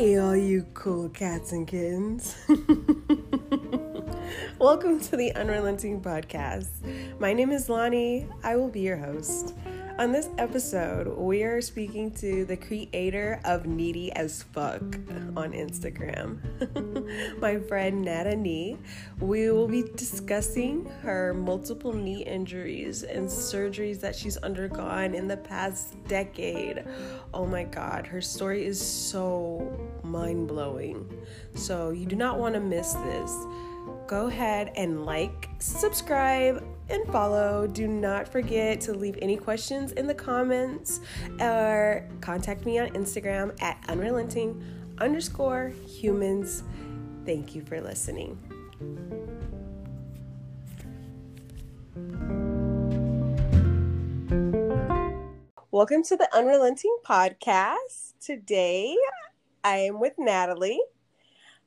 Hey, all you cool cats and kittens. Welcome to the Unrelenting Podcast. My name is Lonnie. I will be your host. On this episode, we are speaking to the creator of Needy as Fuck on Instagram, my friend Nata-knee. We will be discussing her multiple knee injuries and surgeries that she's undergone in the past decade. Oh my god, her story is so mind blowing. So, you do not want to miss this go ahead and like, subscribe, and follow. Do not forget to leave any questions in the comments or contact me on Instagram at unrelenting underscore humans. Thank you for listening. Welcome to the Unrelenting Podcast. Today I am with Natalie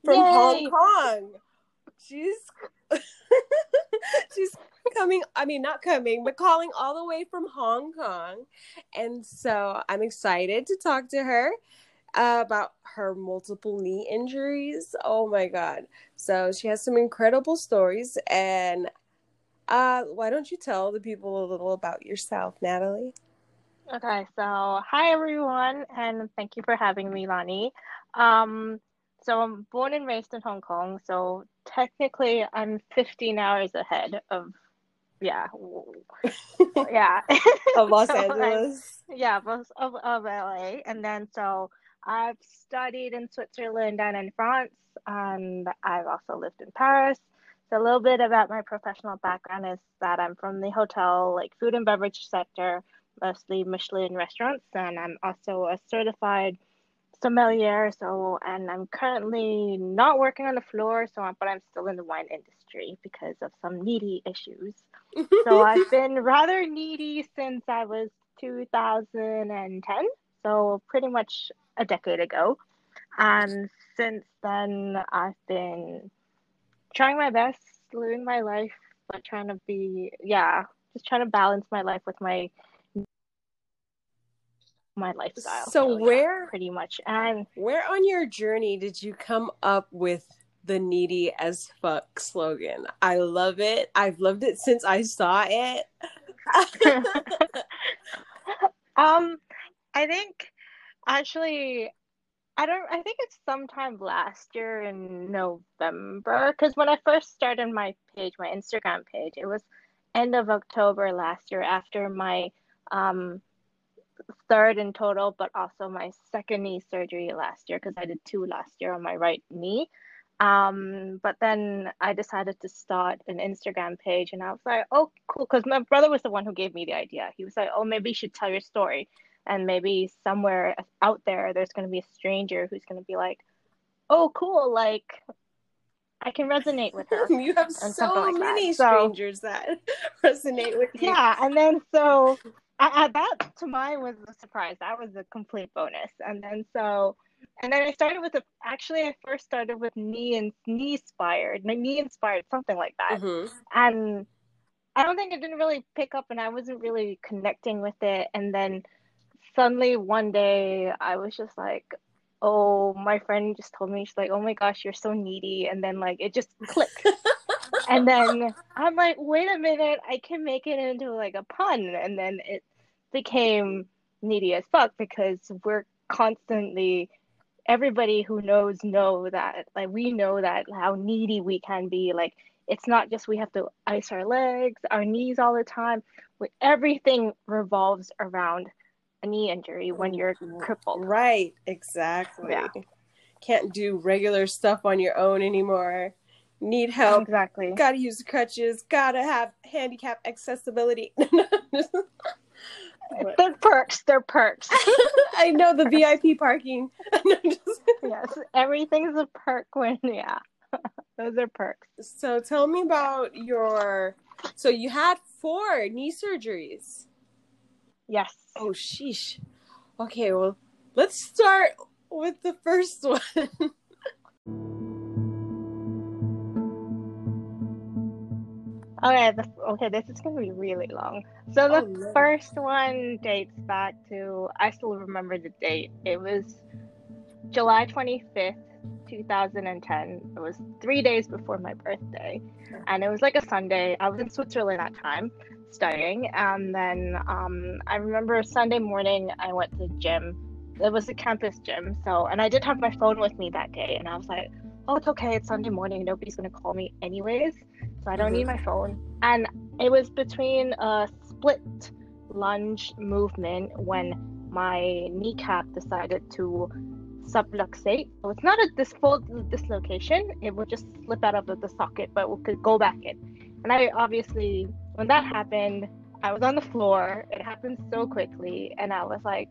from Yay. Hong Kong. She's she's coming, I mean, not coming, but calling all the way from Hong Kong. And so I'm excited to talk to her uh, about her multiple knee injuries. Oh my God. So she has some incredible stories. And uh, why don't you tell the people a little about yourself, Natalie? Okay, so hi everyone, and thank you for having me, Lonnie. Um, so I'm born and raised in Hong Kong, so technically I'm 15 hours ahead of yeah yeah of Los so Angeles. yeah, of, of of LA, and then so I've studied in Switzerland and in France, and I've also lived in Paris. So a little bit about my professional background is that I'm from the hotel, like food and beverage sector, mostly Michelin restaurants, and I'm also a certified sommelier. So, and I'm currently not working on the floor, so but I'm still in the wine industry because of some needy issues. so I've been rather needy since I was 2010, so pretty much a decade ago. And since then, I've been trying my best, living my life, but trying to be, yeah, just trying to balance my life with my my lifestyle. So, where pretty much and where on your journey did you come up with the needy as fuck slogan? I love it. I've loved it since I saw it. um I think actually I don't I think it's sometime last year in November cuz when I first started my page, my Instagram page, it was end of October last year after my um third in total, but also my second knee surgery last year because I did two last year on my right knee. Um, but then I decided to start an Instagram page, and I was like, oh, cool, because my brother was the one who gave me the idea. He was like, oh, maybe you should tell your story, and maybe somewhere out there, there's going to be a stranger who's going to be like, oh, cool, like I can resonate with her. you have so like many that. strangers so, that resonate with you. Yeah, and then so I, I, that to mine was a surprise. That was a complete bonus. And then so, and then I started with a. Actually, I first started with knee and knee inspired, knee inspired, something like that. Mm-hmm. And I don't think it didn't really pick up, and I wasn't really connecting with it. And then suddenly one day, I was just like, "Oh, my friend just told me she's like, oh my gosh, you're so needy," and then like it just clicked. and then I'm like, wait a minute, I can make it into like a pun. And then it became needy as fuck because we're constantly everybody who knows know that like we know that how needy we can be like it's not just we have to ice our legs our knees all the time everything revolves around a knee injury when mm-hmm. you're crippled right exactly yeah. can't do regular stuff on your own anymore need help. Exactly. Gotta use crutches. Gotta have handicap accessibility. they're perks. They're perks. I know the VIP parking. yes, everything's a perk when yeah. Those are perks. So tell me about your. So you had four knee surgeries. Yes. Oh sheesh. Okay, well, let's start with the first one. Okay, the, okay, this is gonna be really long. So the oh, first one dates back to I still remember the date. It was July 25th, 2010. It was three days before my birthday, and it was like a Sunday. I was in Switzerland at time studying, and then um, I remember Sunday morning I went to the gym. It was a campus gym, so and I did have my phone with me that day, and I was like, "Oh, it's okay. It's Sunday morning. Nobody's gonna call me anyways, so I don't mm-hmm. need my phone." And it was between a split lunge movement when my kneecap decided to subluxate. So it's not a dis- full dislocation. It would just slip out of the, the socket, but it could go back in. And I obviously, when that happened, I was on the floor. It happened so quickly, and I was like,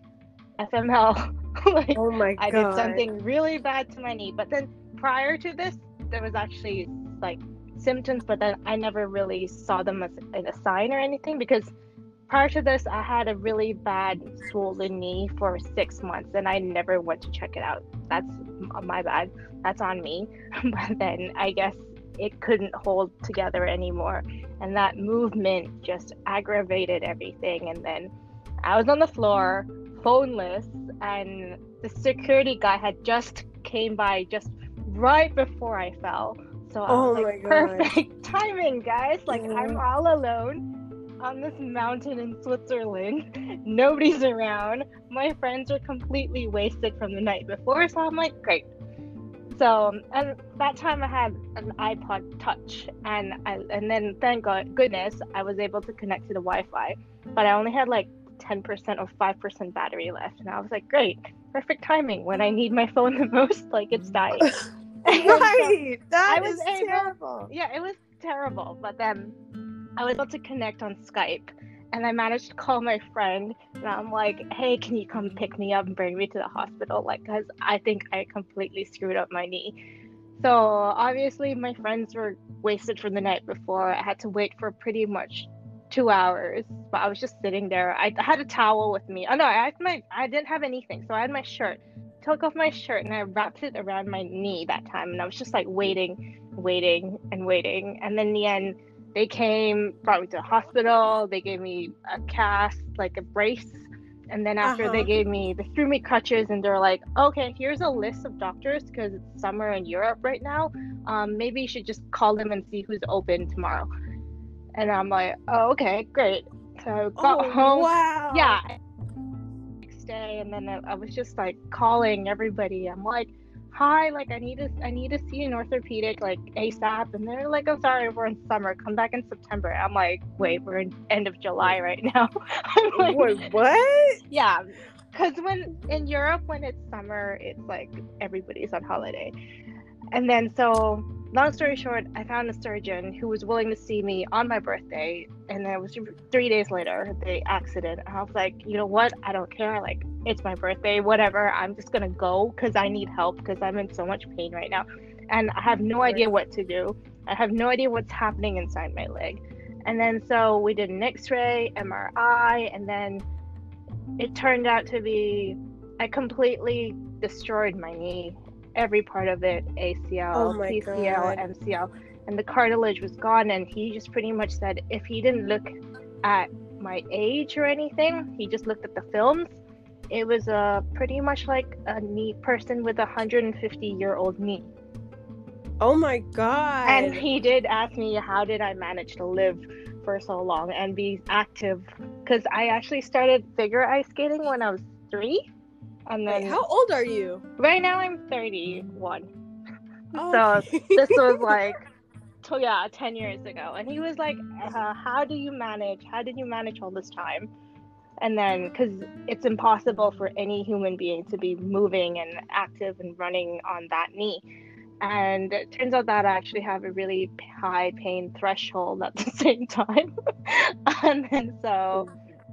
FML. like, oh my god! I did something really bad to my knee. But then prior to this, there was actually like symptoms, but then I never really saw them as a sign or anything because prior to this, I had a really bad swollen knee for six months and I never went to check it out. That's my bad. That's on me. but then I guess it couldn't hold together anymore. And that movement just aggravated everything. And then I was on the floor, phoneless, and the security guy had just came by just right before I fell. So I oh was like, perfect timing, guys. Like yeah. I'm all alone on this mountain in Switzerland. Nobody's around. My friends are completely wasted from the night before, so I'm like, great. So, um, and that time I had an iPod Touch, and I, and then thank God, goodness, I was able to connect to the Wi-Fi, but I only had like 10% or 5% battery left, and I was like, great, perfect timing when I need my phone the most, like it's dying. right, that I was able, terrible. Yeah, it was terrible, but then I was able to connect on Skype and I managed to call my friend and I'm like, hey, can you come pick me up and bring me to the hospital? Like, because I think I completely screwed up my knee. So obviously, my friends were wasted from the night before. I had to wait for pretty much two hours, but I was just sitting there. I had a towel with me. Oh no, I had my I didn't have anything, so I had my shirt. Took off my shirt and I wrapped it around my knee that time, and I was just like waiting, waiting, and waiting. And then in the end they came, brought me to the hospital. They gave me a cast, like a brace. And then after uh-huh. they gave me, they threw me crutches and they're like, okay, here's a list of doctors because it's summer in Europe right now. Um, maybe you should just call them and see who's open tomorrow. And I'm like, oh, okay, great. So I got oh, home. Wow. Yeah. Day, and then I, I was just like calling everybody. I'm like, hi, like I need to I need to see an orthopedic like ASAP. And they're like, I'm sorry, we're in summer. Come back in September. I'm like, wait, we're in end of July right now. I'm like, wait, what? Yeah. Cause when in Europe when it's summer, it's like everybody's on holiday. And then so long story short, I found a surgeon who was willing to see me on my birthday, and then it was three days later the accident. And I was like, you know what? I don't care. Like it's my birthday, whatever. I'm just gonna go because I need help because I'm in so much pain right now, and I have no idea what to do. I have no idea what's happening inside my leg. And then so we did an X-ray, MRI, and then it turned out to be I completely destroyed my knee every part of it ACL, oh PCL, God. MCL, and the cartilage was gone. And he just pretty much said if he didn't look at my age or anything, he just looked at the films. It was a uh, pretty much like a knee person with a 150 year old knee. Oh my God. And he did ask me, how did I manage to live for so long and be active? Because I actually started figure ice skating when I was three. And then Wait, how old are you? Right now I'm 31. Oh. So this was like so yeah, 10 years ago. And he was like, uh, how do you manage? How did you manage all this time? And then cuz it's impossible for any human being to be moving and active and running on that knee. And it turns out that I actually have a really high pain threshold at the same time. and then so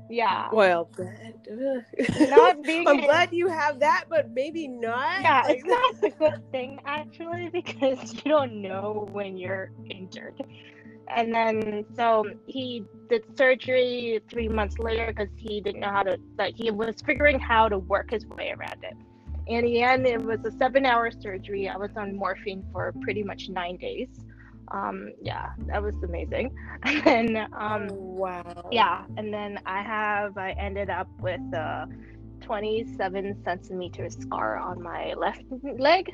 yeah. Well, not being. I'm glad you have that, but maybe not. Yeah, it's not a good thing actually because you don't know when you're injured. And then so he did surgery three months later because he didn't know how to like he was figuring how to work his way around it. In the end, it was a seven-hour surgery. I was on morphine for pretty much nine days um yeah that was amazing and then um wow yeah and then i have i ended up with a 27 centimeter scar on my left leg.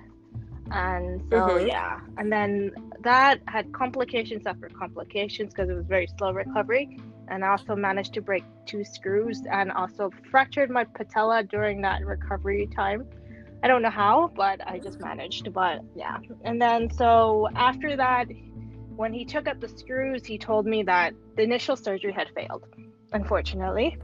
And so, Mhm. yeah. And then that had complications after complications because it was very slow recovery. And I also managed to break two screws and also fractured my patella during that recovery time. I don't know how, but I just managed. But yeah. And then, so after that, when he took up the screws, he told me that the initial surgery had failed, unfortunately.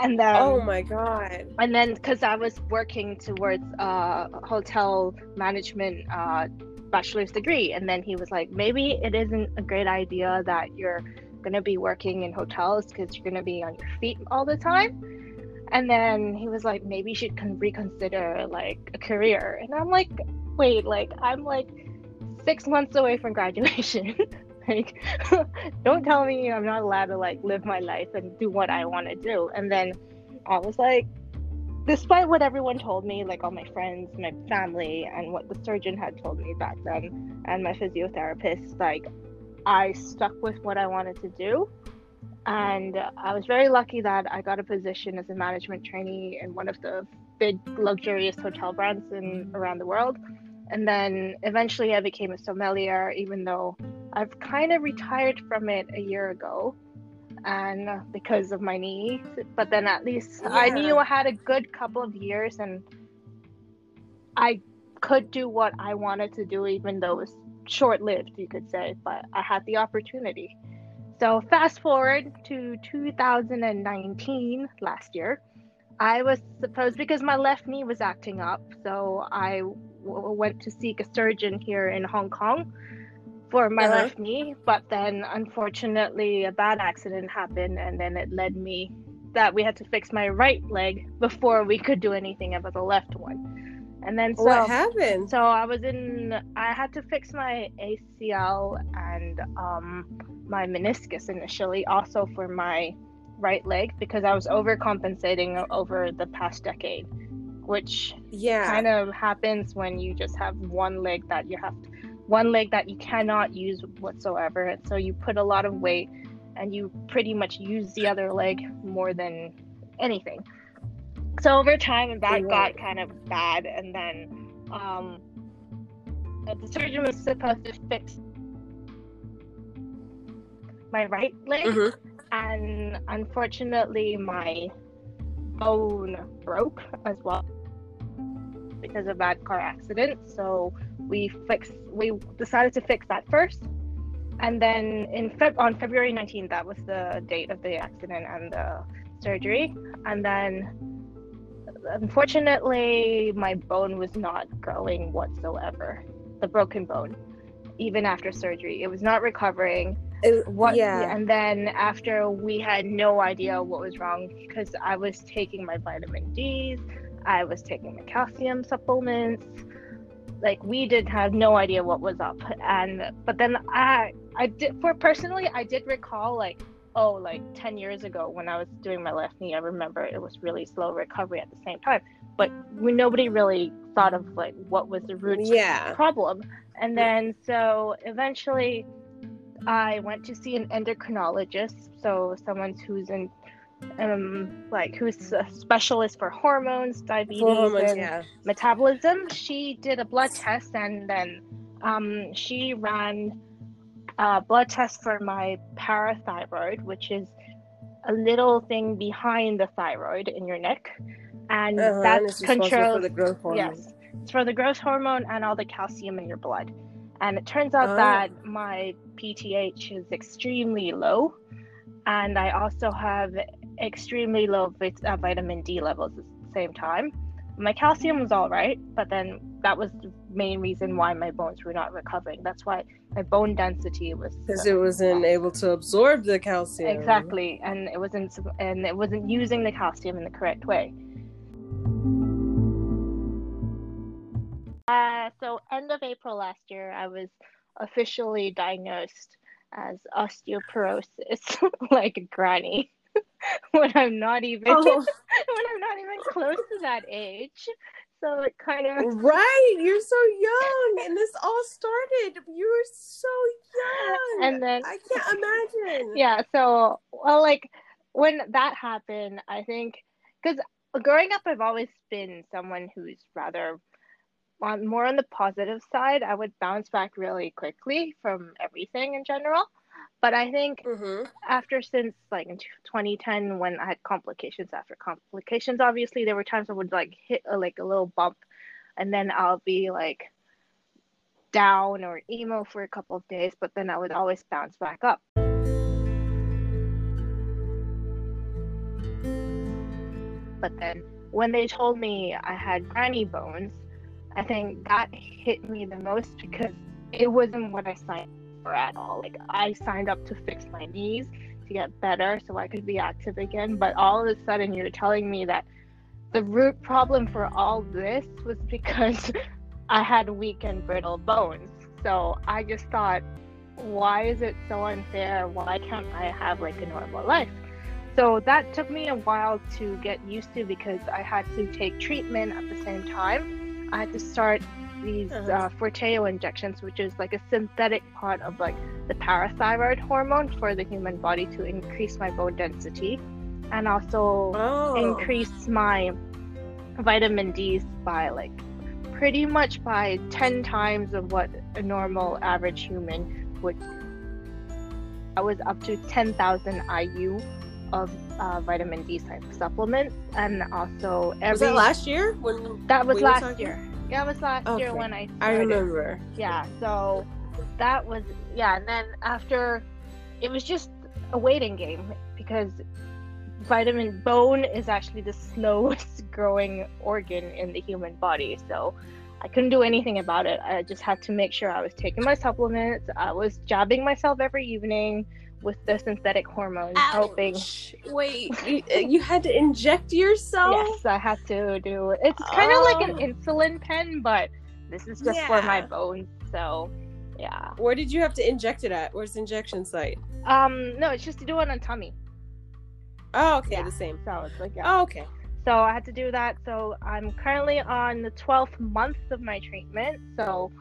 And then, oh my god. and then because I was working towards uh, a hotel management uh, bachelor's degree, and then he was like, maybe it isn't a great idea that you're gonna be working in hotels because you're gonna be on your feet all the time. And then he was like, maybe you should con- reconsider like a career. And I'm like, wait, like I'm like six months away from graduation. like, don't tell me I'm not allowed to like live my life and do what I want to do. And then I was like, despite what everyone told me, like all my friends, my family, and what the surgeon had told me back then, and my physiotherapist, like I stuck with what I wanted to do. And I was very lucky that I got a position as a management trainee in one of the big luxurious hotel brands in around the world. And then eventually I became a sommelier, even though I've kind of retired from it a year ago and because of my knee but then at least i knew i had a good couple of years and i could do what i wanted to do even though it was short-lived you could say but i had the opportunity. So fast forward to 2019 last year i was supposed because my left knee was acting up so i went to seek a surgeon here in hong kong for my Uh-huh. left knee, but then unfortunately a bad accident happened and then it led me that we had to fix my right leg before we could do anything about the left one. And then so what happened? so I was in I had to fix my ACL and um my meniscus initially also for my right leg because I was overcompensating over the past decade, which Yeah. kind of happens when you just have one leg that you have to, one leg that you cannot use whatsoever and so you put a lot of weight and you pretty much use the other leg more than anything so over time that Right. got kind of bad and then um the surgeon was supposed to fix my right leg Mhm. and unfortunately my bone broke as well because of bad car accident so we fixed we decided to fix that first. And then in Feb- on february 19th that was the date of the accident and the surgery. And then unfortunately my bone was not growing whatsoever. The broken bone even after surgery it was not recovering. It- what yeah. and then after we had no idea what was wrong because i was taking my vitamin d's i was taking my calcium supplements like we did have no idea what was up and but then i i did for personally i did recall like oh like 10 years ago when i was doing my left knee i remember it was really slow recovery at the same time but we, nobody really thought of like what was the root Yeah. problem. And then so eventually I went to see an endocrinologist, so someone who's in um like who's a specialist for hormones, diabetes, hormones, and yeah. metabolism. She did a blood test and then um she ran a blood test for my parathyroid, which is a little thing behind the thyroid in your neck. And Uh-huh, that's it's responsible controls for the growth hormone. Yes, it's for the growth hormone and all the calcium in your blood. And it turns out Oh. that my PTH is extremely low, and I also have extremely low vit- uh, vitamin D levels at the same time. My calcium was all right, but then that was the main reason why my bones were not recovering. That's why my bone density was Because it wasn't able to absorb the calcium. exactly, and it wasn't and it wasn't using the calcium in the correct way. Uh, so end of April last year, I was officially diagnosed as osteoporosis, like a granny, when I'm not even Oh, when I'm not even close to that age. So it kind of right. You're so young. And this all started. You were so young. and then I can't imagine. yeah. So well, like when that happened, I think because growing up, I've always been someone who's rather on more on the positive side. I would bounce back really quickly from everything in general. But I think Mm-hmm. after since like in 2010 when I had complications after complications, obviously there were times I would like hit a, like a little bump, and then I'll be like down or emo for a couple of days, but then I would always bounce back up. But then when they told me I had granny bones, I think that hit me the most because it wasn't what I signed at all. Like I signed up to fix my knees to get better so I could be active again, but all of a sudden you're telling me that the root problem for all this was because I had weak and brittle bones. So I just thought, why is it so unfair? Why can't I have like a normal life? So that took me a while to get used to because I had to take treatment at the same time. I had to start these Uh-huh. uh, Forteo injections, which is like a synthetic part of like the parathyroid hormone for the human body to increase my bone density and also Oh. increase my vitamin D's by like pretty much by 10 times of what a normal average human would. I was up to 10,000 IU of uh, vitamin D type supplements, and also every Was that last year? When that was we last year. Yeah, it was last year when I I remember. Yeah, so that was yeah, and then after it was just a waiting game because vitamin bone is actually the slowest growing organ in the human body. So I couldn't do anything about it. I just had to make sure I was taking my supplements. I was jabbing myself every evening with the synthetic hormones, helping. Ouch. Wait, you, you had to inject yourself? Yes, I had to do. It's kind of like an Oh. insulin pen, but this is just for my bones. So yeah. Where did you have to inject it at? Where's the injection site? Um, no, it's just to do it on tummy. Oh, okay, Yeah. the same. So it's like yeah. Oh, okay. So I had to do that. So I'm currently on the 12th month of my treatment. So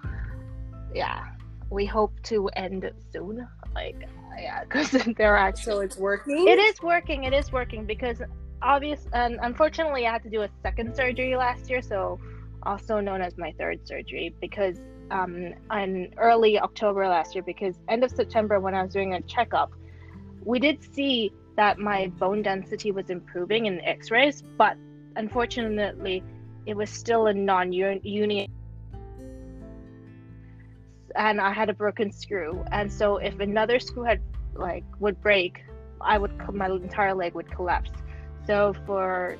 yeah, we hope to end soon. Like yeah, because they're actually So it's working? it is working. It is working because obvious and unfortunately I had to do a second surgery last year. So also known as my third surgery because um in early October last year because end of September when I was doing a checkup, we did see that my bone density was improving in x-rays, but unfortunately it was still a non-union and I had a broken screw. And so if another screw had like would break, I would my entire leg would collapse. So for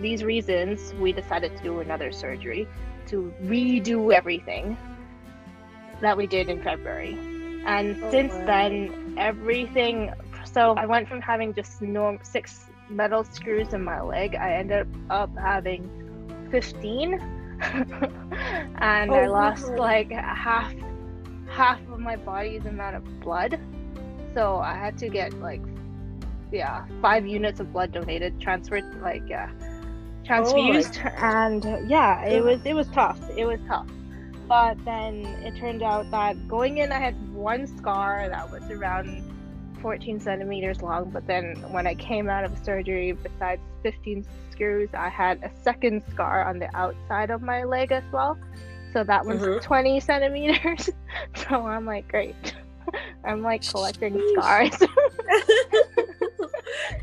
these reasons, we decided to do another surgery to redo everything that we did in February. And Oh, since wow. then, everything. So I went from having just norm six metal screws in my leg. I ended up having fifteen, and I Oh, lost wow. like half half of my body's amount of blood. So I had to get like yeah five units of blood donated, transferred like yeah transfused, and uh, yeah it was it was tough. It was tough. But then it turned out that going in, I had one scar that was around 14 centimeters long. But then when I came out of surgery, besides 15 screws, I had a second scar on the outside of my leg as well. So that was Mhm. 20 centimeters. so I'm like, great. I'm like collecting scars.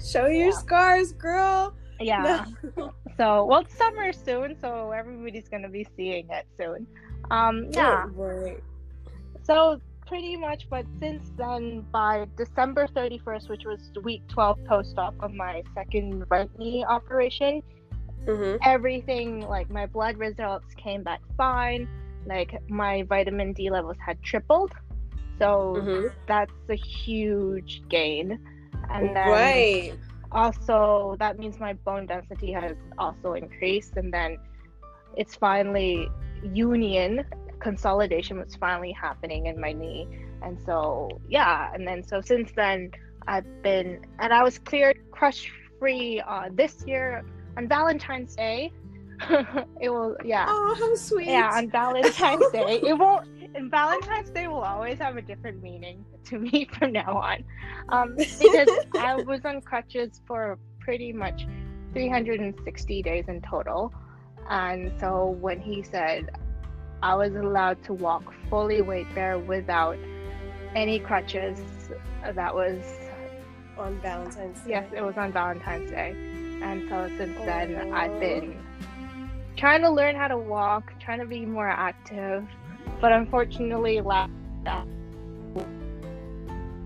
Show your Yeah. scars, girl. yeah. No. So, well, it's summer soon, so everybody's gonna be seeing it soon. Um, yeah. Right. So pretty much, but since then, by December 31st, which was week 12 post-op of my second right knee operation, Mm-hmm. everything like my blood results came back fine. Like my vitamin D levels had tripled, so Mm-hmm. that's a huge gain. And then Right. also that means my bone density has also increased and then it's finally union consolidation was finally happening in my knee. And so yeah and then so since then i've been and i was cleared crush free uh, this year on valentine's day. It will yeah. Oh, how sweet. yeah on valentine's day. It won't and valentine's day will always have a different meaning to me from now on. Um, because i was on crutches for pretty much 360 days in total. And so when he said I was allowed to walk fully weight bear without any crutches, that was on Valentine's Day. Yes, it was on Valentine's Day. And so since then, oh. I've been trying to learn how to walk, trying to be more active. But unfortunately, last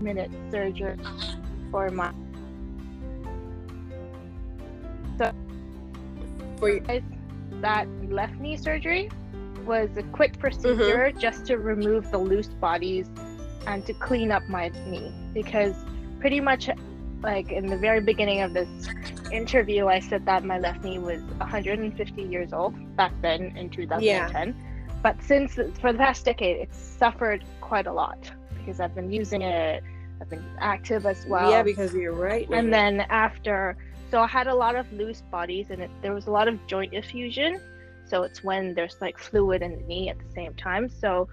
minute surgery for my. So, for you. that left knee surgery was a quick procedure mm-hmm. just to remove the loose bodies and to clean up my knee. Because pretty much like in the very beginning of this interview i said that my left knee was 150 years old back then in 2010 Yeah. but since for the past decade it's suffered quite a lot because i've been using it i've been active as well. Yeah, because you're right. and then after so i had a lot of loose bodies and it, there was a lot of joint effusion so it's when there's like fluid in the knee at the same time so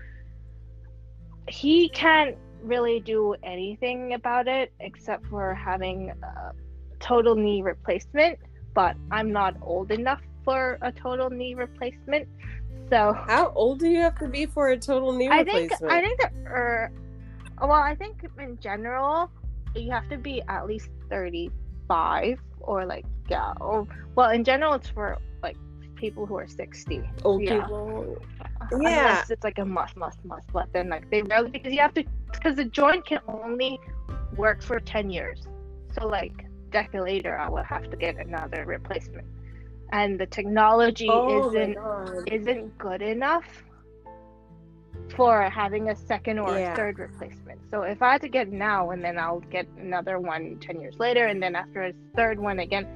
he can't really do anything about it except for having a total knee replacement but i'm not old enough for a total knee replacement so how old do you have to be for a total knee replacement? I think? I think that er, well, I think in general you have to be at least thirty five or like yeah or well in general it's for like people who are sixty. old yeah. people. Yeah. Unless it's like a must, must, must. But then like they rarely because you have to because the joint can only work for ten years. So like decade later, I will have to get another replacement, and the technology Oh isn't isn't good enough for having a second or Yeah. a third replacement. So if I had to get now and then I'll get another one 10 years later and then after a third one again,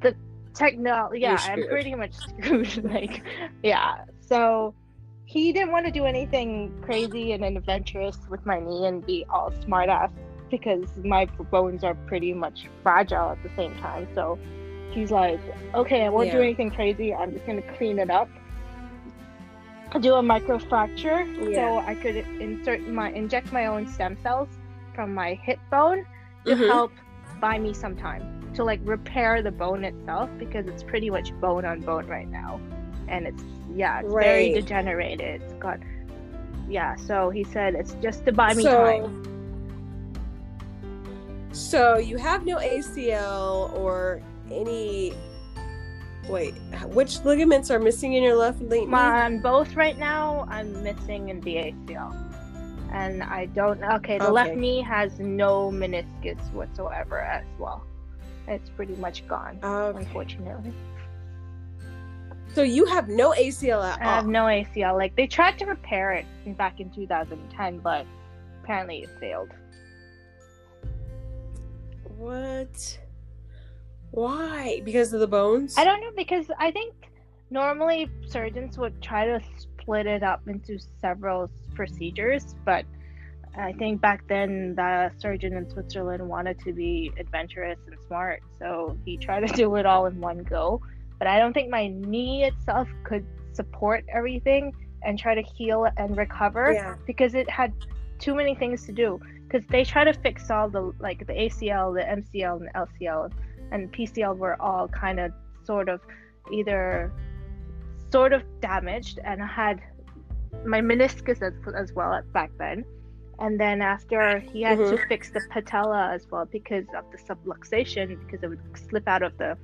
the techno yeah, I'm pretty much screwed. like yeah. So he didn't want to do anything crazy and adventurous with my knee and be all smart ass because my bones are pretty much fragile at the same time. So he's like, okay, I won't do anything crazy. I'm just gonna clean it up. Do a microfracture Yeah. so I could insert my inject my own stem cells from my hip bone to Mhm. help buy me some time to like repair the bone itself because it's pretty much bone on bone right now, and it's yeah, it's very degenerated. It's got yeah. So he said it's just to buy me so, time. so you have no ACL or any. Wait, which ligaments are missing in your left knee? On both right now, I'm missing in the ACL. And I don't. Okay, the left knee has no meniscus whatsoever as well. It's pretty much gone, Okay. unfortunately. So you have no ACL at I have no ACL. Like they tried to repair it back in 2010, but apparently it failed. What? Why? Because of the bones? I don't know because I think normally surgeons would try to split it up into several procedures, but I think back then the surgeon in Switzerland wanted to be adventurous and smart, so he tried to do it all in one go. But I don't think my knee itself could support everything and try to heal and recover Yeah. because it had too many things to do. Because they try to fix all the like the ACL, the MCL, and the LCL, and PCL were all kind of sort of either sort of damaged and I had my meniscus as, as well at back then. And then after he had to mm-hmm. fix the patella as well because of the subluxation because it would slip out of the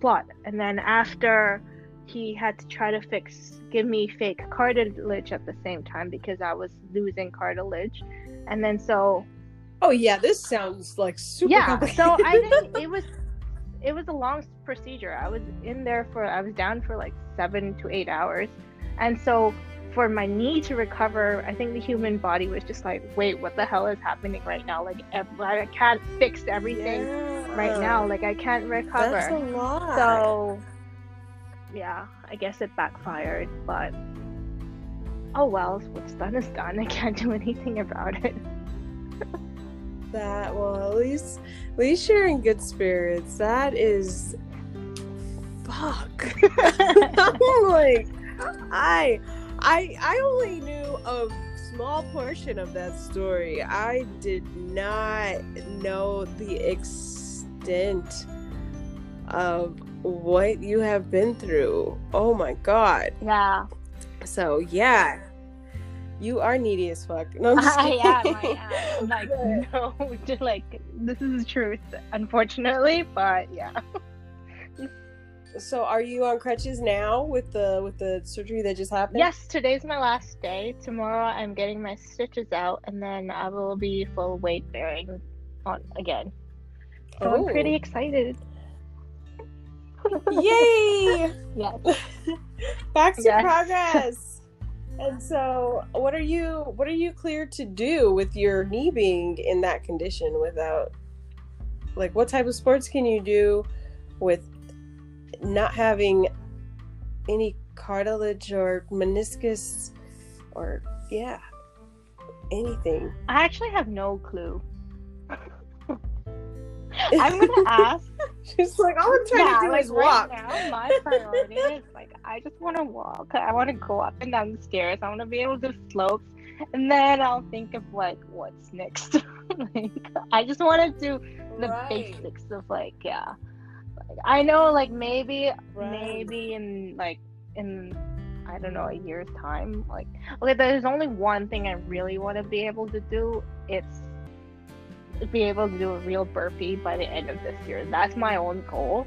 slot. And then after he had to try to fix give me fake cartilage at the same time because I was losing cartilage. And then so Oh yeah, this sounds like super yeah so i think it was it was a long procedure i was in there for i was down for like seven to eight hours and so for my knee to recover i think the human body was just like wait what the hell is happening right now like i can't fix everything right now like i can't recover That's a lot. so yeah i guess it backfired but oh well what's done is done i can't do anything about it that well at least at least you're in good spirits. That is fuck. I'm like I I I only knew a small portion of that story. I did not know the extent of what you have been through. Oh my god. Yeah. So yeah, you are needy as fuck. No, I'm I am. I am. Like no, like this is the truth, unfortunately. But yeah. So are you on crutches now with the with the surgery that just happened? Yes, today's my last day. Tomorrow I'm getting my stitches out, and then I will be full weight bearing on again. So I'm oh. pretty Oh. excited. Yay! Yes. Back to Yes. progress. And so, what are you what are you cleared to do with your knee being in that condition without like what type of sports can you do with not having any cartilage or meniscus or yeah, anything. I actually have no clue. I'm gonna ask. She's like, all I'm trying yeah, to do like is walk. right now, my priority is like I just want to walk. I want to go up and down the stairs. I want to be able to do slopes, and then I'll think of like what's next. like I just want to do the Right. basics of like yeah. I know like maybe Right. maybe in like in I don't know a year's time. Like okay, there's only one thing I really want to be able to do. It's be able to do a real burpee by the end of this year. That's my own goal.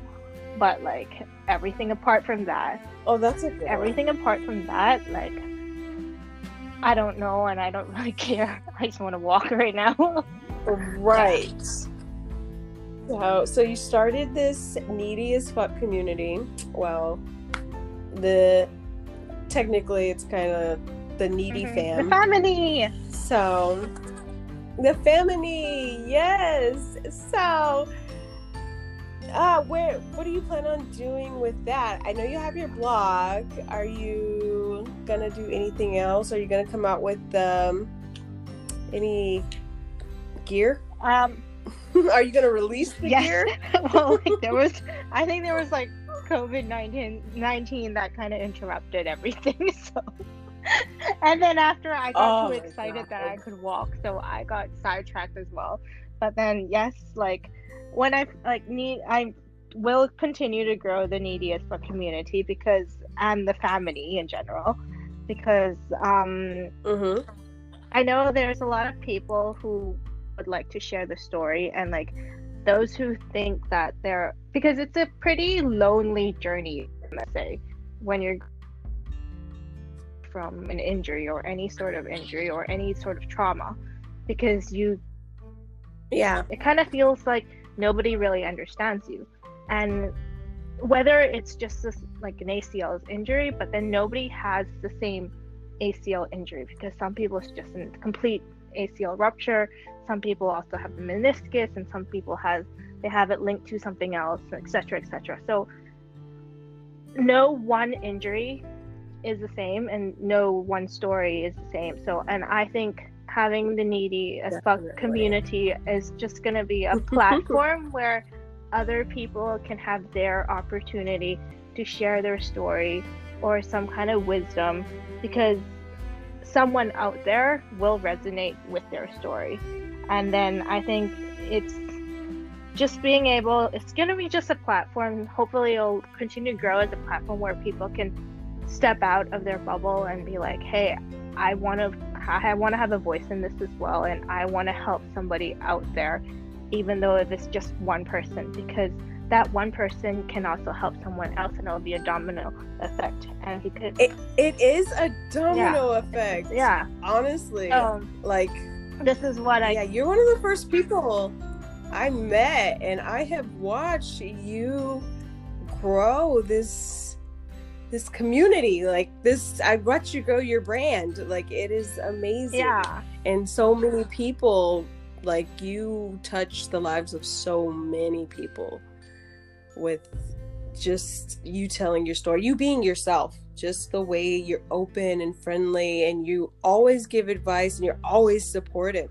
But like everything apart from that, Oh, that's a good one. everything apart from that, like I don't know and I don't really care. I just want to walk right now. Right. So, so you started this needy as fuck community. Well, the technically it's kind of the needy Mhm. fam. The family. So, the family, yes. So, uh, where what do you plan on doing with that? I know you have your blog. Are you gonna do anything else? Are you gonna come out with um, any gear? Um Are you gonna release the yes. gear? well, like there was I think there was like COVID 19 19 that kind of interrupted everything. So and then after I got Oh too excited that I could walk, so I got sidetracked as well. But then yes, like when I like need I will continue to grow the needy as fuck community because and the family in general because um Mm-hmm. I know there's a lot of people who would like to share the story and like those who think that they're because it's a pretty lonely journey, let's say, when you're from an injury or any sort of injury or any sort of trauma because you Yeah. it kind of feels like nobody really understands you and whether it's just this, like an ACL injury but then nobody has the same ACL injury because some people it's just a complete ACL rupture. Some people also have the meniscus and some people have they have it linked to something else etc etc so no one injury is the same and no one story is the same. So and i think having the needy as fuck community is just going to be a platform where other people can have their opportunity to share their story or some kind of wisdom because someone out there will resonate with their story. And then i think it's just being able it's going to be just a platform. Hopefully it'll continue to grow as a platform where people can step out of their bubble and be like hey i want to i want to have a voice in this as well and i want to help somebody out there even though if it's just one person because that one person can also help someone else and it'll be a domino effect and because It, it is a domino effect. yeah Honestly. um like this is what i yeah, you're one of the first people I met, and I have watched you grow this this community. Like this, I watched you grow your brand. Like it is amazing. yeah and so many people like you touch the lives of so many people with just you telling your story you being yourself just the way you're open and friendly and you always give advice and you're always supportive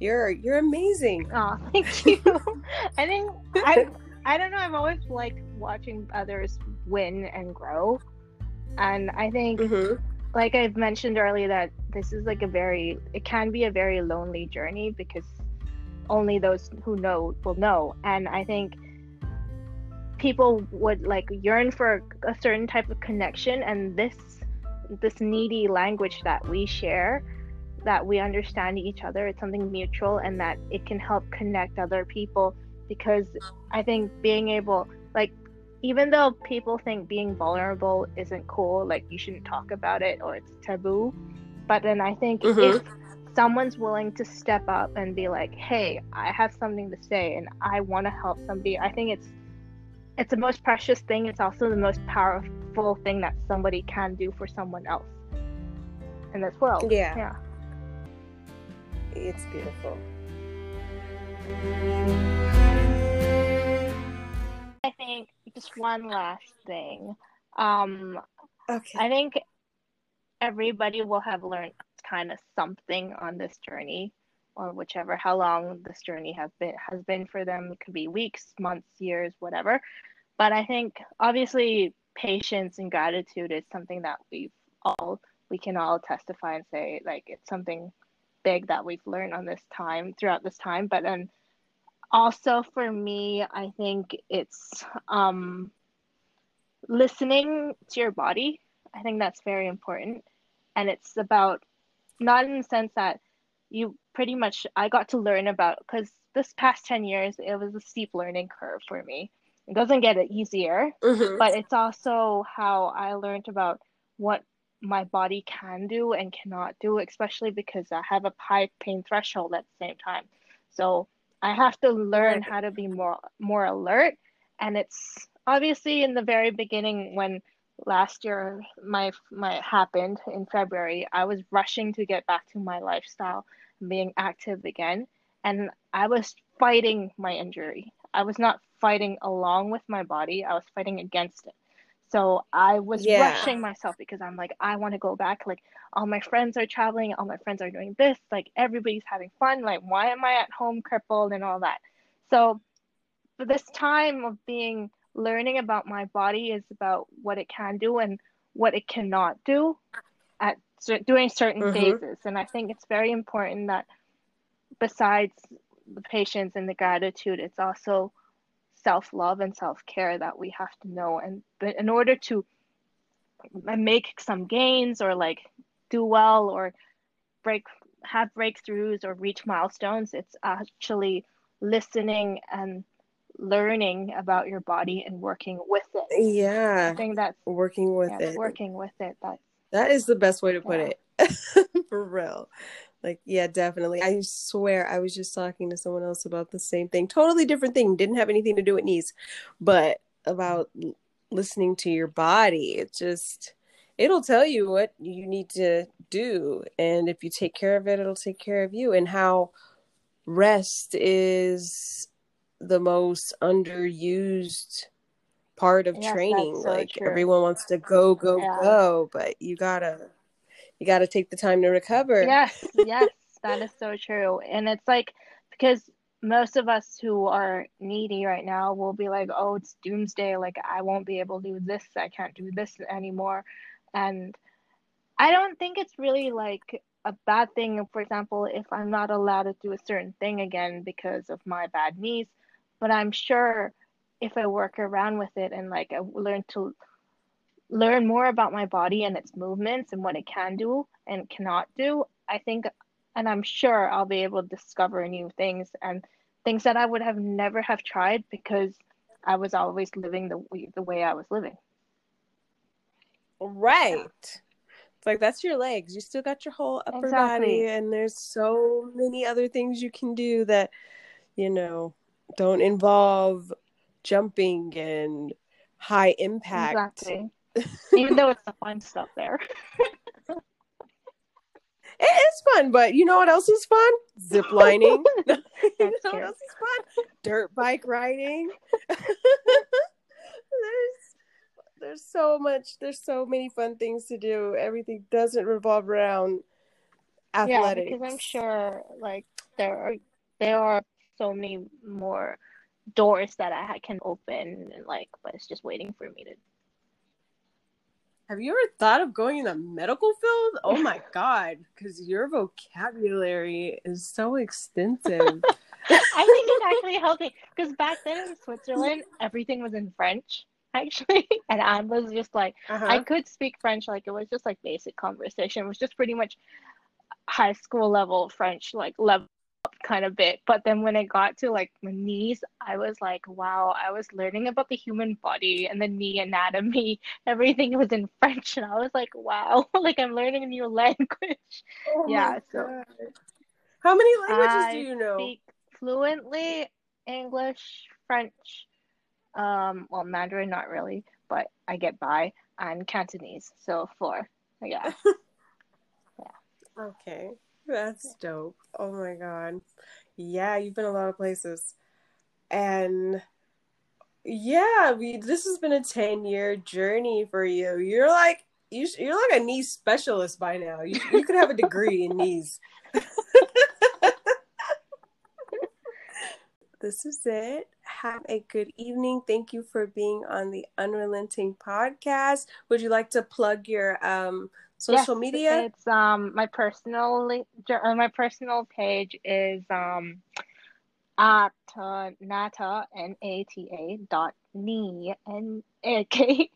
you're you're amazing Oh, thank you. I think I I don't know, I've always liked watching others win and grow. And I think Mhm. like I've mentioned earlier that this is like a very it can be a very lonely journey because only those who know will know. And I think people would like yearn for a certain type of connection and this this needy language that we share that we understand each other it's something mutual and that it can help connect other people because i think being able like even though people think being vulnerable isn't cool like you shouldn't talk about it or it's taboo but then i think mm-hmm. if someone's willing to step up and be like hey i have something to say and i want to help somebody i think it's it's the most precious thing. It's also the most powerful thing that somebody can do for someone else. In this world yeah. yeah. It's beautiful. I think just one last thing. Um okay. I think everybody will have learned kind of something on this journey or whichever how long this journey has been has been for them. It could be weeks months years whatever. But i think obviously patience and gratitude is something that we've all we can all testify and say like it's something big that we've learned on this time throughout this time. But then also for me i think it's um listening to your body. I think that's very important. And it's about not in the sense that you pretty much I got to learn about because this past 10 years it was a steep learning curve for me. It doesn't get it easier, mm-hmm. but it's also how I learned about what my body can do and cannot do, especially because I have a high pain threshold at the same time. So I have to learn how to be more more alert. And it's obviously in the very beginning when last year my my happened in February, I was rushing to get back to my lifestyle, being active again, and I was fighting my injury. I was not fighting along with my body, I was fighting against it. So I was yeah. rushing myself because I'm like, I want to go back. Like all my friends are traveling, all my friends are doing this, like everybody's having fun. Like, why am I at home crippled and all that? So for this time of being learning about my body is about what it can do and what it cannot do during certain mm-hmm. phases and i think it's very important that besides the patience and the gratitude it's also self-love and self-care that we have to know and but in order to make some gains or like do well or break have breakthroughs or reach milestones it's actually listening and learning about your body and working with it. Yeah. I think that's working with yeah, it. Working with it. That's that is the best way to put yeah. it. For real. Like, yeah, definitely. I swear I was just talking to someone else about the same thing. Totally different thing. Didn't have anything to do with knees, but about listening to your body. It just it'll tell you what you need to do and if you take care of it it'll take care of you and how rest is the most underused part of yes, training. So like true. everyone wants to go, go, yeah. go, but you gotta you gotta take the time to recover. Yes, yes, that is so true. And it's like because most of us who are needy right now will be like, oh, it's doomsday. Like, I won't be able to do this. I can't do this anymore. And I don't think it's really like a bad thing. For example, if I'm not allowed to do a certain thing again because of my bad knees, but i'm sure if i work around with it and like i learn to learn more about my body and its movements and what it can do and cannot do i think and i'm sure i'll be able to discover new things and things that i would have never have tried because i was always living the way, the way i was living right yeah. it's like that's your legs you still got your whole upper exactly. body and there's so many other things you can do that you know don't involve jumping and high impact. Exactly. Even though it's the fun stuff there. it is fun, but you know what else is fun? Zip lining. you know what else is fun? Dirt bike riding. there's there's so much there's so many fun things to do. Everything doesn't revolve around athletics. Yeah, because I'm sure like there are there are so many more doors that I can open and like, but it's just waiting for me to. Have you ever thought of going in the medical field? Oh my god, because your vocabulary is so extensive. I think it actually helped me because back then in Switzerland, everything was in French actually, and I was just like, uh-huh. I could speak French, like it was just like basic conversation. It was just pretty much high school level French, like level kind of bit. But then when I got to like my knees, I was like, wow, I was learning about the human body and the knee anatomy. Everything was in French, and I was like, wow, like I'm learning a new language. Oh yeah. So, how many languages I do you know? Speak fluently English, French, um, well, Mandarin not really, but I get by, and Cantonese. So four. Yeah. yeah. Okay. That's dope. Oh my god. Yeah, you've been a lot of places. And yeah, we this has been a 10 year journey for you. You're like you, you're like a knee specialist by now. You, you could have a degree in knees. this is it. Have a good evening. Thank you for being on the Unrelenting podcast. Would you like to plug your um social yes, media? It's um my personal uh, my personal page is um at uh, nata n a t a dot knee n a k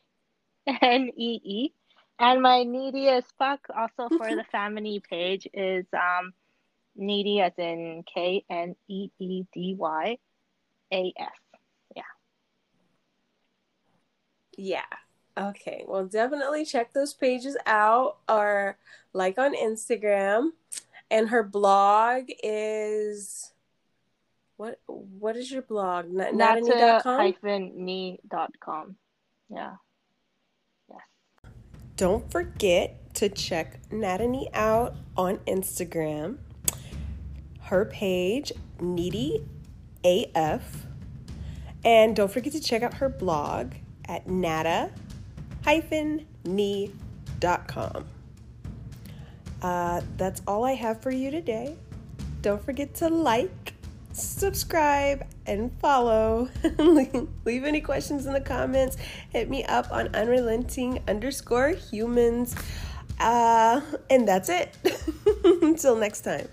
n e e. And my needy as fuck also for the family page is um needy as in k n e e d y a s. Yeah. Yeah Okay, well, definitely check those pages out or like on Instagram. And her blog is what? What is your blog? Nata-knee.com. Hyphen me.com. Yeah. Yes. Don't forget to check Nata-knee out on Instagram. Her page, Kneedy AF. And don't forget to check out her blog at Nata knee.com. Uh, that's all I have for you today. Don't forget to like, subscribe, and follow. leave, any questions in the comments. Hit me up on unrelenting underscore humans. Uh, and that's it. Until next time.